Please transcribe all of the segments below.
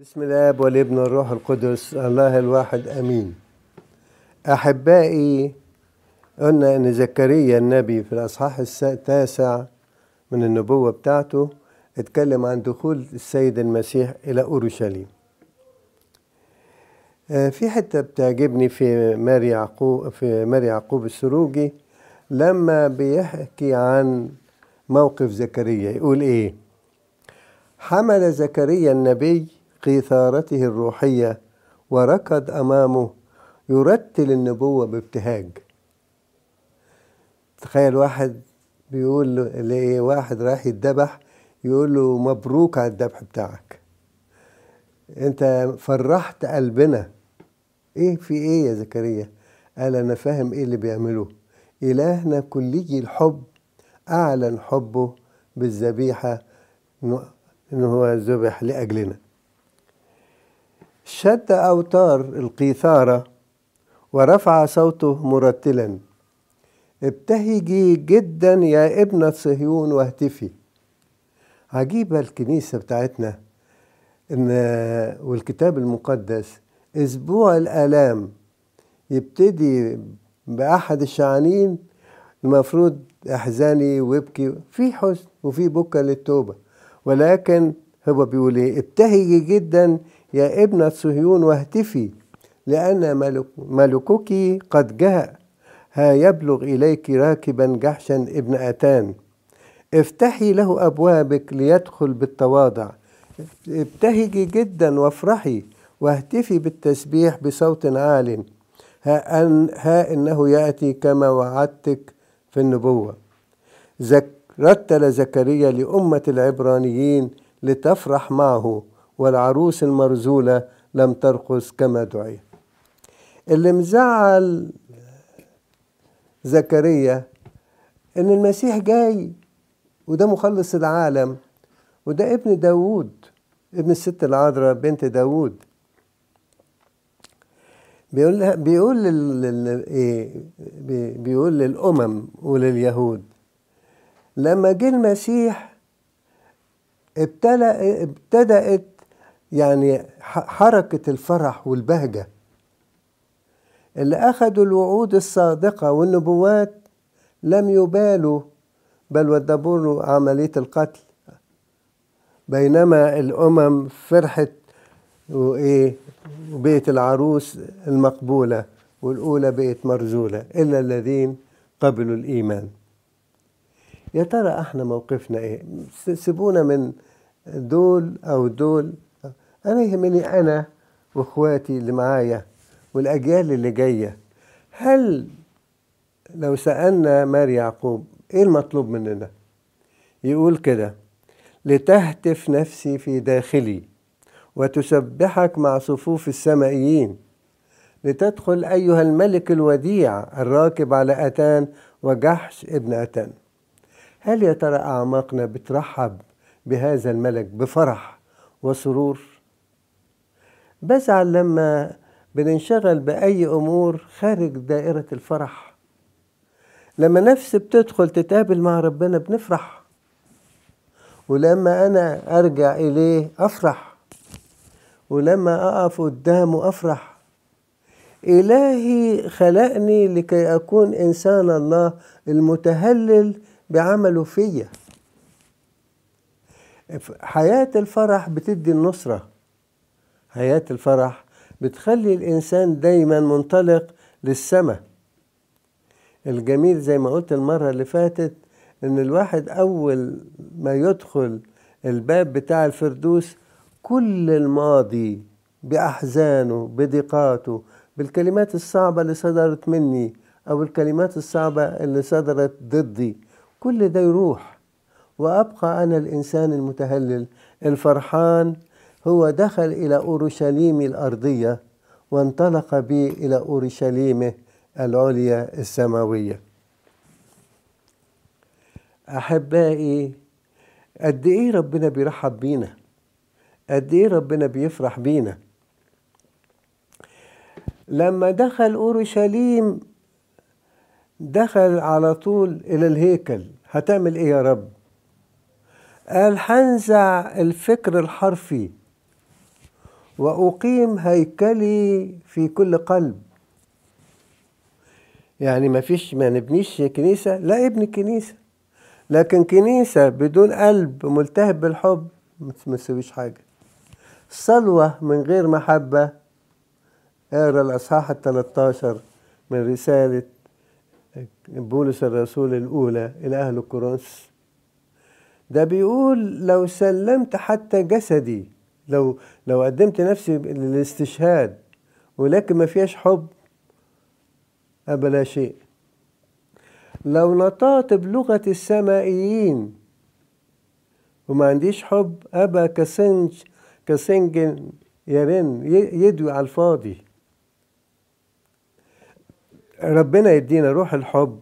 بسم الاب والابن والروح القدس الله الواحد آمين. أحبائي قلنا إن زكريا النبي في الأصحاح التاسع من النبوة بتاعته اتكلم عن دخول السيد المسيح إلى أورشليم. آه، في حتة بتعجبني في ماري يعقوب في ماري يعقوب السروجي لما بيحكي عن موقف زكريا يقول إيه؟ حمل زكريا النبي قيثارته الروحية وركض أمامه يرتل النبوة بابتهاج. تخيل واحد بيقول له لإيه واحد رايح يتذبح يقول له مبروك على الذبح بتاعك. أنت فرحت قلبنا. إيه في إيه يا زكريا؟ قال أنا فاهم إيه اللي بيعمله. إلهنا كلي الحب أعلن حبه بالذبيحة إنه هو ذبح لأجلنا. شد أوتار القيثارة ورفع صوته مرتلا. ابتهجي جدا يا ابنة صهيون واهتفي. عجيبة الكنيسة بتاعتنا إن والكتاب المقدس أسبوع الآلام يبتدي بأحد الشعانين المفروض أحزاني وابكي في حزن وفي بكى للتوبة. ولكن هو بيقول إيه؟ ابتهجي جدا يا ابنة صهيون واهتفي لأن ملك ملكك قد جاء ها يبلغ إليك راكبا جحشا ابن أتان. افتحي له أبوابك ليدخل بالتواضع. ابتهجي جدا وافرحي واهتفي بالتسبيح بصوت عال. ها, أن ها إنه يأتي كما وعدتك في النبوة. رتل زكريا لأمة العبرانيين لتفرح معه. والعروس المرزولة لم ترقص كما دعي. اللي مزعل زكريا إن المسيح جاي وده مخلص العالم وده ابن داوود ابن الست العذراء بنت داوود. بيقول بيقول لل... إيه بيقول للأمم ولليهود لما جه المسيح ابتدأ ابتدأت يعني حركة الفرح والبهجة. اللي أخذوا الوعود الصادقة والنبوات لم يبالوا بل ودبوا له عملية القتل. بينما الأمم فرحت وإيه وبقت العروس المقبولة والأولى بقت مرزولة إلا الذين قبلوا الإيمان. يا ترى إحنا موقفنا إيه؟ سيبونا من دول أو دول أنا يهمني أنا وإخواتي اللي معايا والأجيال اللي جاية. هل لو سألنا ماري يعقوب إيه المطلوب مننا؟ يقول كده لتهتف نفسي في داخلي وتسبحك مع صفوف السمائيين لتدخل أيها الملك الوديع الراكب على أتان وجحش ابن أتان. هل يا ترى اعماقنا بترحب بهذا الملك بفرح وسرور؟ بزعل لما بننشغل بأي أمور خارج دائرة الفرح. لما نفسي بتدخل تتقابل مع ربنا بنفرح. ولما أنا أرجع إليه أفرح. ولما أقف قدامه أفرح. إلهي خلقني لكي أكون إنسان الله المتهلل بعمله فيا. حياة الفرح بتدي النصرة. حياة الفرح بتخلي الإنسان دايما منطلق للسماء. الجميل زي ما قلت المرة اللي فاتت إن الواحد أول ما يدخل الباب بتاع الفردوس كل الماضي بأحزانه بضيقاته بالكلمات الصعبة اللي صدرت مني أو الكلمات الصعبة اللي صدرت ضدي كل ده يروح. وأبقى أنا الإنسان المتهلل الفرحان هو دخل إلى أورشليم الأرضية وانطلق بي إلى أورشليمه العليا السماوية. أحبائي قد إيه ربنا بيرحب بينا؟ قد إيه ربنا بيفرح بينا؟ لما دخل أورشليم دخل على طول إلى الهيكل. هتعمل إيه يا رب؟ قال هنزع الفكر الحرفي. وأقيم هيكلي في كل قلب. يعني ما فيش ما نبنيش كنيسة لا ابني كنيسة. لكن كنيسة بدون قلب ملتهب بالحب ما تسويش حاجة. صلوة من غير محبة اقرأ الأصحاح الثلاثة من رسالة بولس الرسول الأولى إلى أهل كورنثوس ده بيقول لو سلمت حتى جسدي لو لو قدمت نفسي للاستشهاد ولكن ما فيهاش حب أبا لا شيء. لو نطقت بلغة السمائيين وما عنديش حب أبقى كصنج كصنج يرن يدوي على الفاضي. ربنا يدينا روح الحب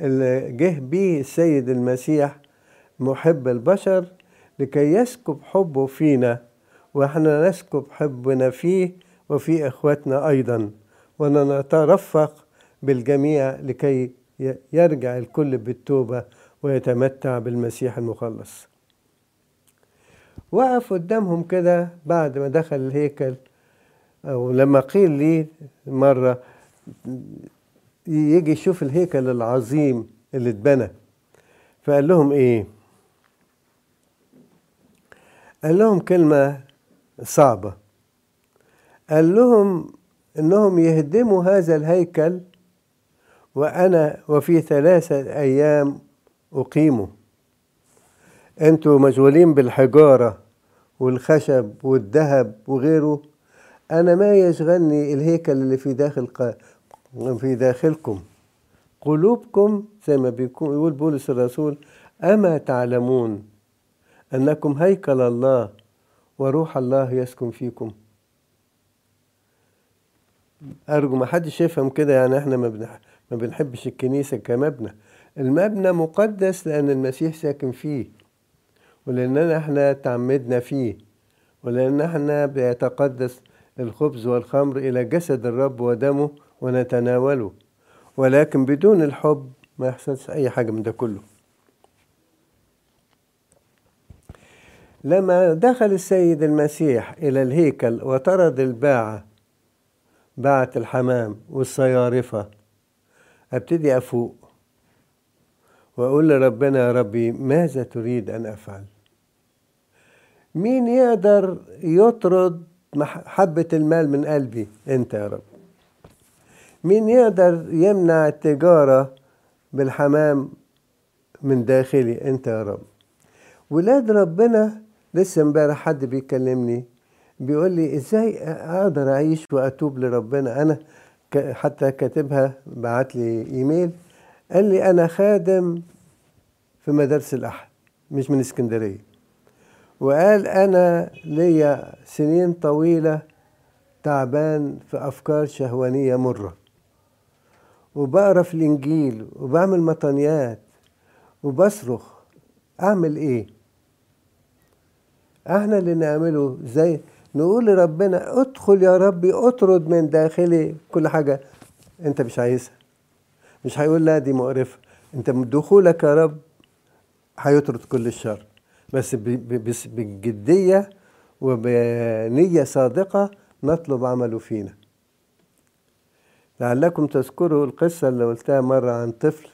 اللي جه بيه السيد المسيح محب البشر لكي يسكب حبه فينا وإحنا نسكب حبنا فيه وفي اخواتنا أيضا. ونترفق بالجميع لكي يرجع الكل بالتوبة ويتمتع بالمسيح المخلص. وقف قدامهم كده بعد ما دخل الهيكل أو لما قيل لي مرة يجي يشوف الهيكل العظيم اللي اتبنى فقال لهم إيه؟ قال لهم كلمة صعبة. قال لهم إنهم يهدموا هذا الهيكل وأنا وفي ثلاثة أيام أقيمه. أنتوا مشغولين بالحجارة والخشب والذهب وغيره. أنا ما يشغلني الهيكل اللي في داخل. في داخلكم. قلوبكم زي ما بيكون يقول بولس الرسول أما تعلمون أنكم هيكل الله وروح الله يسكن فيكم. أرجو ما حدش يفهم كده يعني إحنا ما. ما بنحبش الكنيسة كمبنى. المبنى مقدس لأن المسيح ساكن فيه ولأننا إحنا تعمدنا فيه ولأن إحنا بيتقدس الخبز والخمر إلى جسد الرب ودمه ونتناوله. ولكن بدون الحب ما يحصلش أي حاجة من ده كله. لما دخل السيد المسيح إلى الهيكل وطرد الباعة باعة الحمام والصيارفة أبتدي أفوق وأقول لربنا يا ربي ماذا تريد أن أفعل؟ مين يقدر يطرد حبة المال من قلبي؟ أنت يا رب. مين يقدر يمنع التجارة بالحمام من داخلي؟ أنت يا رب. ولاد ربنا لسه امبارح حد بيكلمني بيقول لي إزاي أقدر أعيش وأتوب لربنا؟ أنا حتى كاتبها بعت لي إيميل قال لي أنا خادم في مدارس الأحد مش من اسكندرية. وقال أنا ليا سنين طويلة تعبان في أفكار شهوانية مرة. وبقرا في الإنجيل وبعمل مطنيات وبصرخ أعمل إيه؟ إحنا اللي نعمله زي نقول لربنا ادخل يا ربي اطرد من داخلي كل حاجة. انت مش عايزها. مش هيقول لا دي مقرفة. انت دخولك يا رب هيطرد كل الشر. بس بجدية وبنية صادقة نطلب عمله فينا. لعلكم تذكروا القصة اللي قلتها مرة عن طفل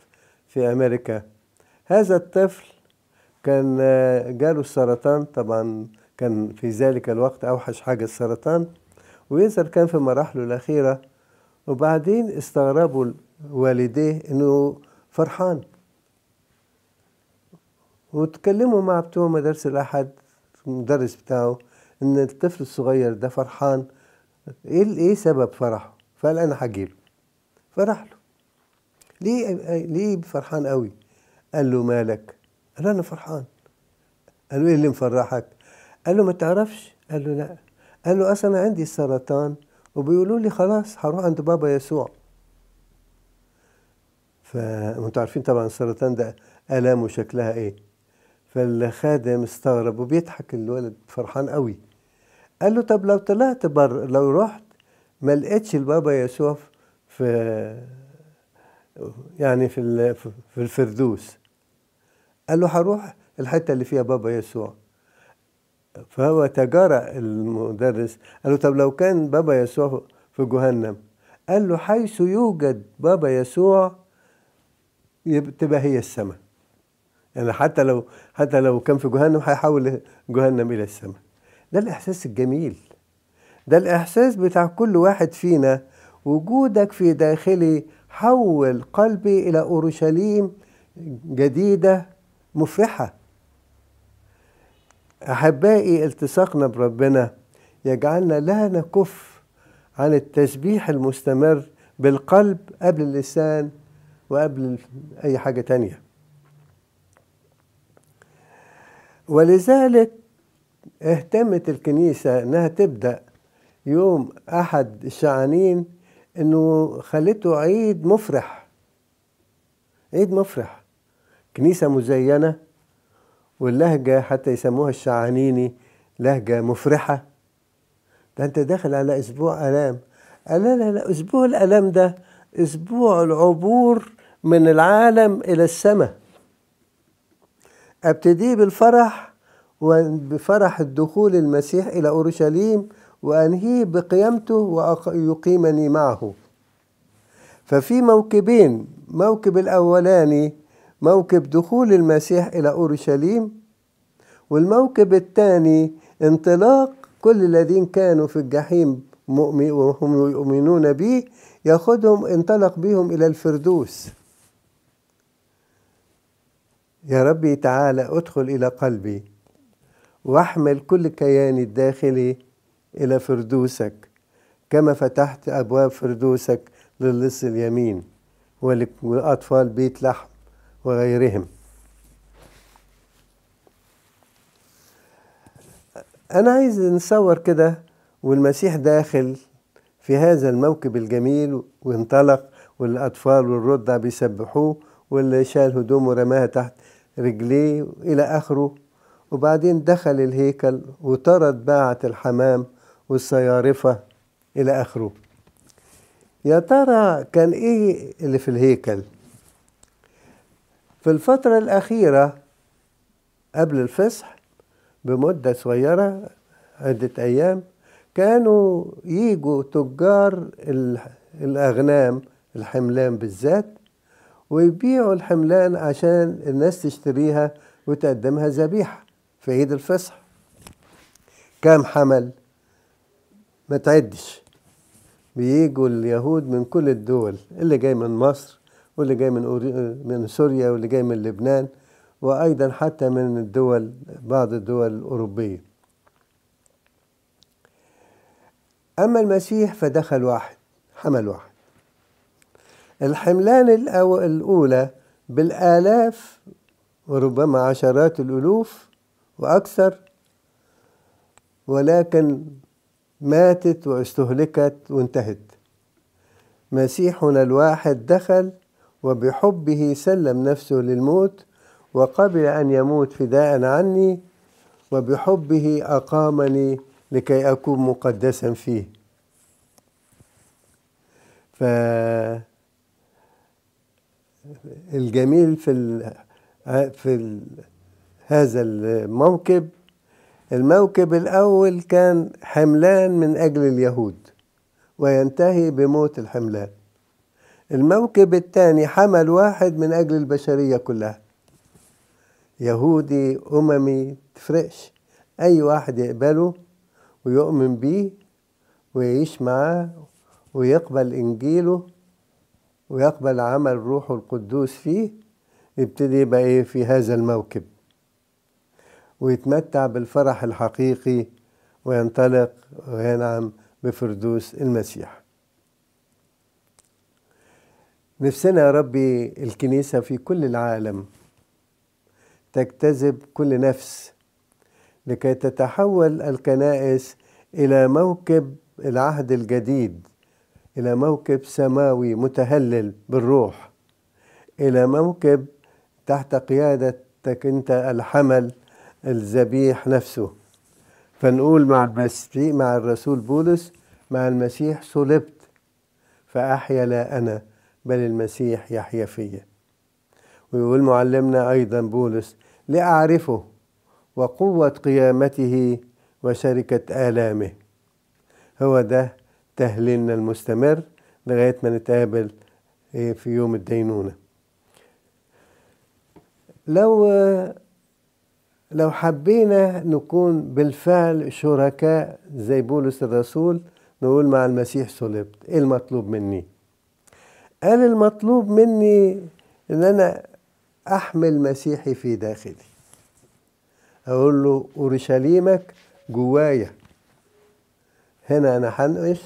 في أمريكا. هذا الطفل كان جاله السرطان طبعا كان في ذلك الوقت أوحش حاجة السرطان ويظهر كان في مراحله الأخيرة وبعدين استغربوا والديه إنه فرحان وتكلموا مع بتوع مدارس الأحد المدرس بتاعه إن الطفل الصغير ده فرحان إيه إيه سبب فرحه؟ فقال أنا هجيله فرح له ليه ليه فرحان قوي؟ قال له مالك؟ قال له أنا فرحان. قال له إيه اللي مفرحك؟ قال له ما تعرفش. قال له لا. قال له أصلا أنا عندي السرطان. وبيقولوا لي خلاص هروح عند بابا يسوع. فانتوا عارفين طبعا السرطان ده الامه شكلها إيه. فالخادم استغرب وبيضحك الولد فرحان قوي. قال له طب لو طلعت بر لو رحت ما لقيتش البابا يسوع في يعني في في الفردوس. قال له هروح الحتة اللي فيها بابا يسوع. فهو تجرأ المدرس. قال له طب لو كان بابا يسوع في جهنم؟ قال له حيث يوجد بابا يسوع تبقى هي السماء. يعني حتى لو حتى لو كان في جهنم هيحول جهنم إلى السماء. ده الإحساس الجميل. ده الإحساس بتاع كل واحد فينا. وجودك في داخلي حول قلبي إلى أورشليم جديدة مفرحة. أحبائي التصاقنا بربنا يجعلنا لا نكف عن التسبيح المستمر بالقلب قبل اللسان وقبل أي حاجة تانية. ولذلك اهتمت الكنيسة إنها تبدأ يوم أحد الشعانين إنه خلته عيد مفرح. عيد مفرح. كنيسة مزينة واللهجة حتى يسموها الشعانيني لهجة مفرحة. ده أنت داخل على أسبوع ألام. قال لا لا لا أسبوع الألام ده أسبوع العبور من العالم إلى السماء. أبتدي بالفرح وبفرح الدخول المسيح إلى أورشليم وأنهيه بقيامته ويقيمني معه. ففي موكبين موكب الأولاني موكب دخول المسيح إلى أورشليم والموكب الثاني انطلاق كل الذين كانوا في الجحيم وهم يؤمنون به ياخذهم انطلق بهم إلى الفردوس. يا ربي تعالى أدخل إلى قلبي وأحمل كل كياني الداخلي إلى فردوسك كما فتحت أبواب فردوسك للص اليمين والاطفال بيت لحم. وغيرهم. أنا عايز نصور كده والمسيح داخل في هذا الموكب الجميل وانطلق والأطفال والرضع بيسبحوه واللي شال هدومه رماها تحت رجليه إلى آخره. وبعدين دخل الهيكل وطرد باعة الحمام والصيارفة إلى آخره. يا ترى كان إيه اللي في الهيكل؟ في الفترة الأخيرة قبل الفصح بمدة صغيرة عدة أيام كانوا يجوا تجار الأغنام الحملان بالذات ويبيعوا الحملان عشان الناس تشتريها وتقدمها ذبيحة في عيد الفصح. كام حمل؟ ما تعدش. بيجوا اليهود من كل الدول اللي جاي من مصر واللي جاي من من سوريا واللي جاي من لبنان وأيضا حتى من الدول بعض الدول الأوروبية. أما المسيح فدخل واحد حمل واحد. الحملان الأولى بالآلاف وربما عشرات الألوف وأكثر ولكن ماتت واستهلكت وانتهت. مسيحنا الواحد دخل وبحبه سلم نفسه للموت وقبل أن يموت فداء عني وبحبه أقامني لكي أكون مقدسا فيه. ف الجميل في ال... في ال... هذا الموكب الموكب الأول كان حملان من أجل اليهود وينتهي بموت الحملان. الموكب الثاني حمل واحد من أجل البشرية كلها. يهودي أممي تفرقش أي واحد يقبله ويؤمن بيه ويعيش معاه ويقبل إنجيله ويقبل عمل روحه القدوس فيه يبتدي يبقى إيه في هذا الموكب. ويتمتع بالفرح الحقيقي وينطلق وينعم بفردوس المسيح. نفسنا يا ربي الكنيسة في كل العالم تجتذب كل نفس لكي تتحول الكنائس إلى موكب العهد الجديد إلى موكب سماوي متهلل بالروح إلى موكب تحت قيادتك أنت الحمل الذبيح نفسه. فنقول مع المسيح مع الرسول بولس مع المسيح صلبت فأحيا لا أنا. بل المسيح يحيا فيا ويقول معلمنا أيضا بولس لأعرفه وقوة قيامته وشركة آلامه. هو ده تهليلنا المستمر لغاية ما نتقابل في يوم الدينونة. لو لو حبينا نكون بالفعل شركاء زي بولس الرسول نقول مع المسيح صلبت إيه المطلوب مني؟ قال المطلوب مني إن أنا أحمل مسيحي في داخلي. أقول له أورشليمك جوايا. هنا أنا هنقش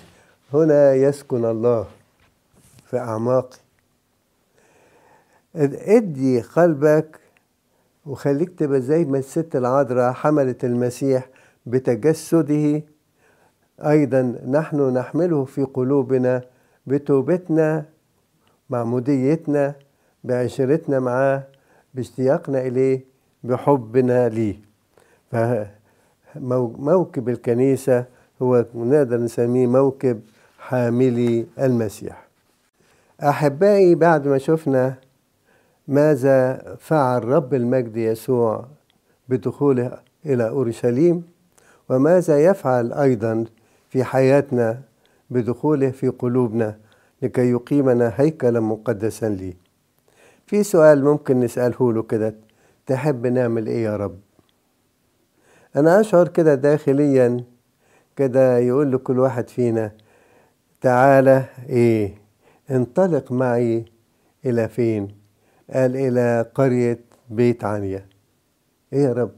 هنا يسكن الله في أعماقي. إدي قلبك وخليك تبقى زي ما الست العذراء حملت المسيح بتجسده. أيضا نحن نحمله في قلوبنا بتوبتنا معموديتنا بعشرتنا معاه باشتياقنا إليه بحبنا ليه. فموكب الكنيسة هو نقدر نسميه موكب حاملي المسيح. أحبائي بعد ما شفنا ماذا فعل رب المجد يسوع بدخوله إلى أورشليم وماذا يفعل أيضا في حياتنا بدخوله في قلوبنا لكي يقيمنا هيكلا مقدسا لي. في سؤال ممكن نسأله له كده. تحب نعمل إيه يا رب؟ أنا أشعر كده داخليا كده يقول لكل واحد فينا تعالى إيه انطلق معي إلى فين؟ قال إلى قرية بيت عنيا إيه يا رب؟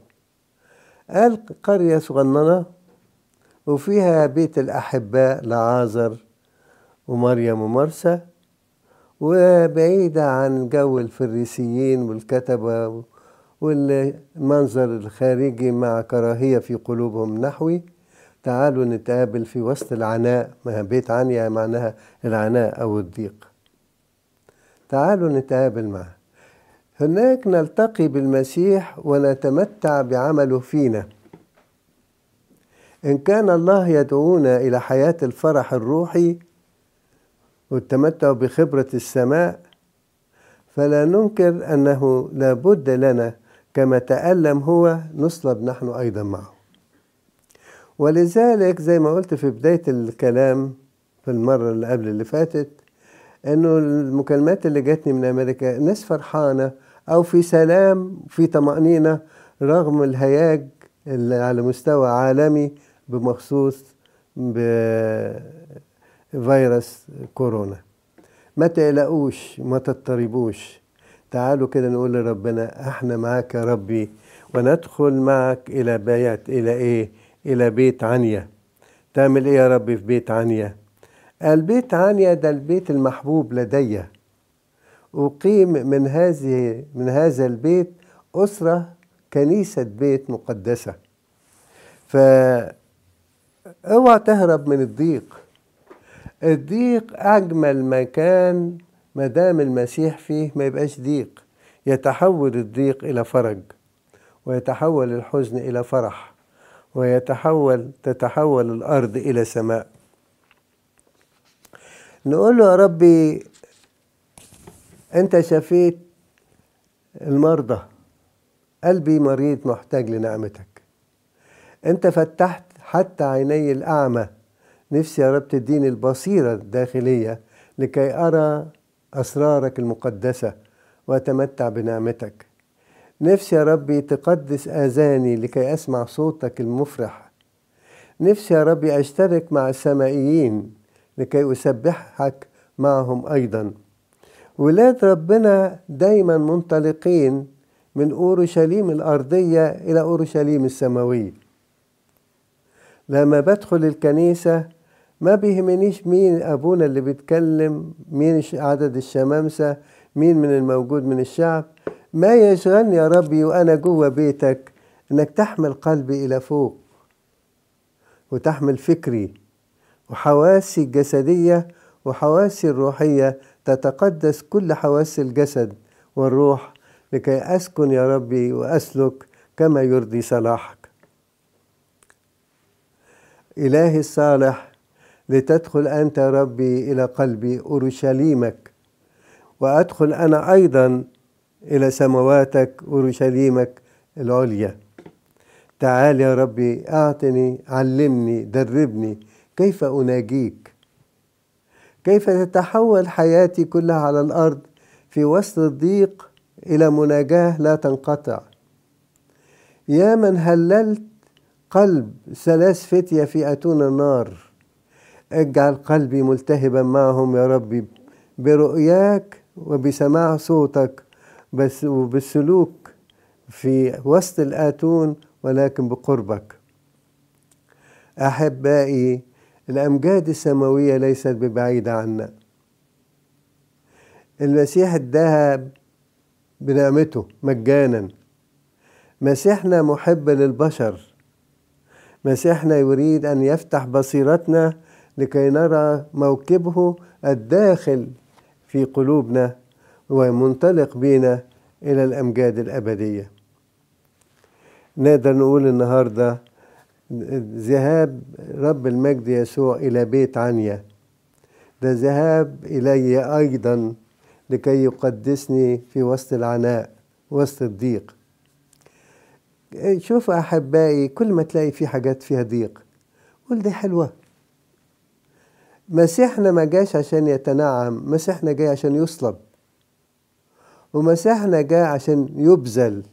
قال قرية صغننة وفيها بيت الأحباء لعازر ومريم ومرسى وبعيدة عن جو الفريسيين والكتبة والمنظر الخارجي مع كراهية في قلوبهم نحوي. تعالوا نتقابل في وسط العناء. ما بيت عنيا معناها العناء أو الضيق. تعالوا نتقابل معه. هناك نلتقي بالمسيح ونتمتع بعمله فينا. إن كان الله يدعونا إلى حياة الفرح الروحي والتمتع بخبرة السماء فلا ننكر أنه لا بد لنا كما تألم هو نصلب نحن أيضا معه. ولذلك زي ما قلت في بداية الكلام في المرة اللي قبل اللي فاتت أنه المكالمات اللي جاتني من أمريكا ناس فرحانة أو في سلام في طمأنينة رغم الهياج اللي على مستوى عالمي بمخصوص بفيروس كورونا. ما تقلقوش ما تضطربوش. تعالوا كده نقول لربنا إحنا معاك يا ربي وندخل معك إلى بيت إلى إيه؟ إلى بيت عنيا. تعمل إيه يا ربي في بيت عنيا؟ البيت عنيا ده البيت المحبوب لدي. أقيم من هذه من هذا البيت أسرة كنيسة بيت مقدسة. فاوعى تهرب من الضيق. الضيق أجمل مكان ما دام المسيح فيه ما يبقاش ضيق. يتحول الضيق إلى فرج ويتحول الحزن إلى فرح ويتحول تتحول الأرض إلى سماء. نقول له يا ربي أنت شفيت المرضى. قلبي مريض محتاج لنعمتك أنت فتحت حتى عيني الأعمى. نفسي يا رب تديني البصيرة الداخلية لكي أرى أسرارك المقدسة وأتمتع بنعمتك. نفسي يا ربي تقدس آذاني لكي أسمع صوتك المفرح. نفسي يا ربي أشترك مع السمائيين لكي أسبحك معهم أيضا. ولاد ربنا دايما منطلقين من أورشليم الأرضية إلى أورشليم السماوية. لما بدخل الكنيسة ما بيهمنيش مين أبونا اللي بيتكلم مين عدد الشمامسة مين من الموجود من الشعب. ما يشغلني يا ربي وأنا جوه بيتك إنك تحمل قلبي إلى فوق وتحمل فكري وحواسي الجسدية وحواسي الروحية تتقدس كل حواس الجسد والروح لكي أسكن يا ربي وأسلك كما يرضي صلاحك. إلهي الصالح لتدخل أنت ربي إلى قلبي أورشليمك وأدخل أنا أيضا إلى سمواتك أورشليمك العليا. تعال يا ربي أعطني علمني دربني كيف أناجيك. كيف تتحول حياتي كلها على الأرض في وسط الضيق إلى مناجاة لا تنقطع؟ يا من هللت قلب ثلاث فتية في أتون النار. اجعل قلبي ملتهبا معهم يا ربي برؤياك وبسماع صوتك بس وبالسلوك في وسط الآتون ولكن بقربك. أحبائي الأمجاد السماوية ليست ببعيدة عنا. المسيح اداها بنعمته مجانا. مسيحنا محب للبشر. مسيحنا يريد أن يفتح بصيرتنا لكي نرى موكبه الداخل في قلوبنا ومنطلق بنا إلى الأمجاد الأبدية. نقدر نقول النهاردة ذهاب رب المجد يسوع إلى بيت عنيا. ده ذهاب إلي أيضا لكي يقدسني في وسط العناء وسط الضيق. شوف أحبائي كل ما تلاقي في حاجات فيها ضيق قول دي حلوة. مسيحنا ما جاش عشان يتنعم مسيحنا جاي عشان يصلب. ومسيحنا جاي عشان يبذل.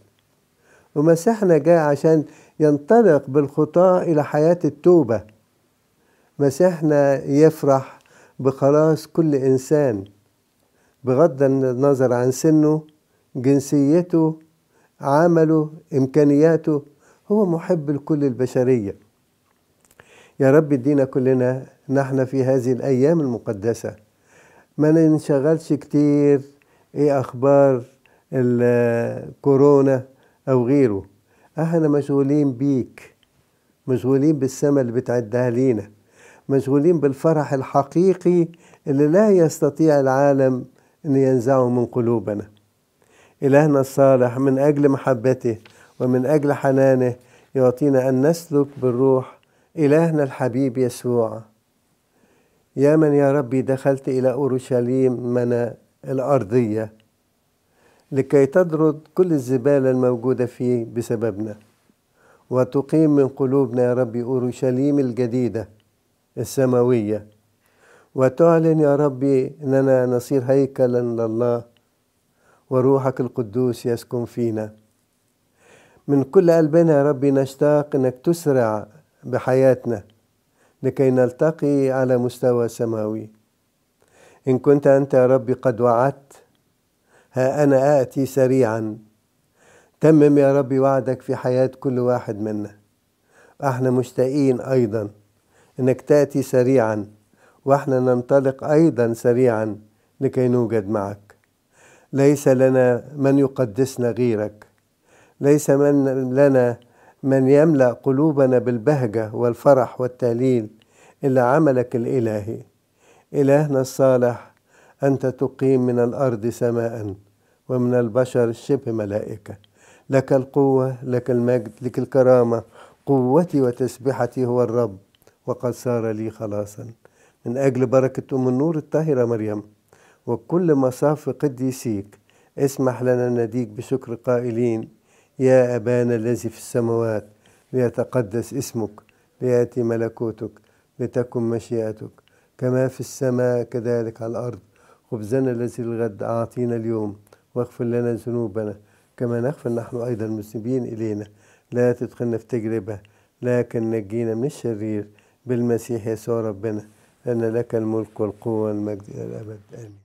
ومسيحنا جاي عشان ينطلق بالخطاة إلى حياة التوبة. مسيحنا يفرح بخلاص كل إنسان بغض النظر عن سنه جنسيته عمله إمكانياته. هو محب لكل البشرية. يا رب ادينا كلنا نحن في هذه الأيام المقدسة. ما ننشغلش كتير إيه أخبار الكورونا أو غيره. إحنا مشغولين بيك. مشغولين بالسماء اللي بتعدها لينا مشغولين بالفرح الحقيقي اللي لا يستطيع العالم أن ينزعه من قلوبنا. إلهنا الصالح من أجل محبته ومن أجل حنانه يعطينا أن نسلك بالروح إلهنا الحبيب يسوع. يا من يا ربي دخلت إلى أورشليم من الأرضية لكي تطرد كل الزبالة الموجودة فيه بسببنا وتقيم من قلوبنا يا ربي أورشليم الجديدة السماوية. وتعلن يا ربي أننا نصير هيكلا لله وروحك القدوس يسكن فينا. من كل قلبنا يا ربي نشتاق أنك تسرع بحياتنا. لكي نلتقي على مستوى سماوي. إن كنت أنت يا ربي قد وعدت ها أنا آتي سريعا. تمم يا ربي وعدك في حياة كل واحد منا. أحنا مشتاقين أيضا أنك تأتي سريعا وإحنا ننطلق أيضا سريعا لكي نوجد معك. ليس لنا من يقدسنا غيرك. ليس من لنا من يملأ قلوبنا بالبهجة والفرح والتهليل الا عملك الإلهي. إلهنا الصالح أنت تقيم من الأرض سماء ومن البشر شبه ملائكة. لك القوة لك المجد لك الكرامة. قوتي وتسبحتي هو الرب وقد صار لي خلاصا. من أجل بركة أم النور الطاهرة مريم وكل مصاف قديسيك اسمح لنا نديك بشكر قائلين يا أبانا الذي في السماوات ليتقدس اسمك ليأتي ملكوتك لتكن مشيئتك. كما في السماء كذلك على الأرض. خبزنا الذي الغد أعطينا اليوم واغفر لنا ذنوبنا. كما نغفر نحن أيضا المسلمين إلينا. لا تدخلنا في تجربة لكن نجينا من الشرير. بالمسيح يسوع ربنا لأن لك الملك والقوة والمجد إلى الأبد. آمين.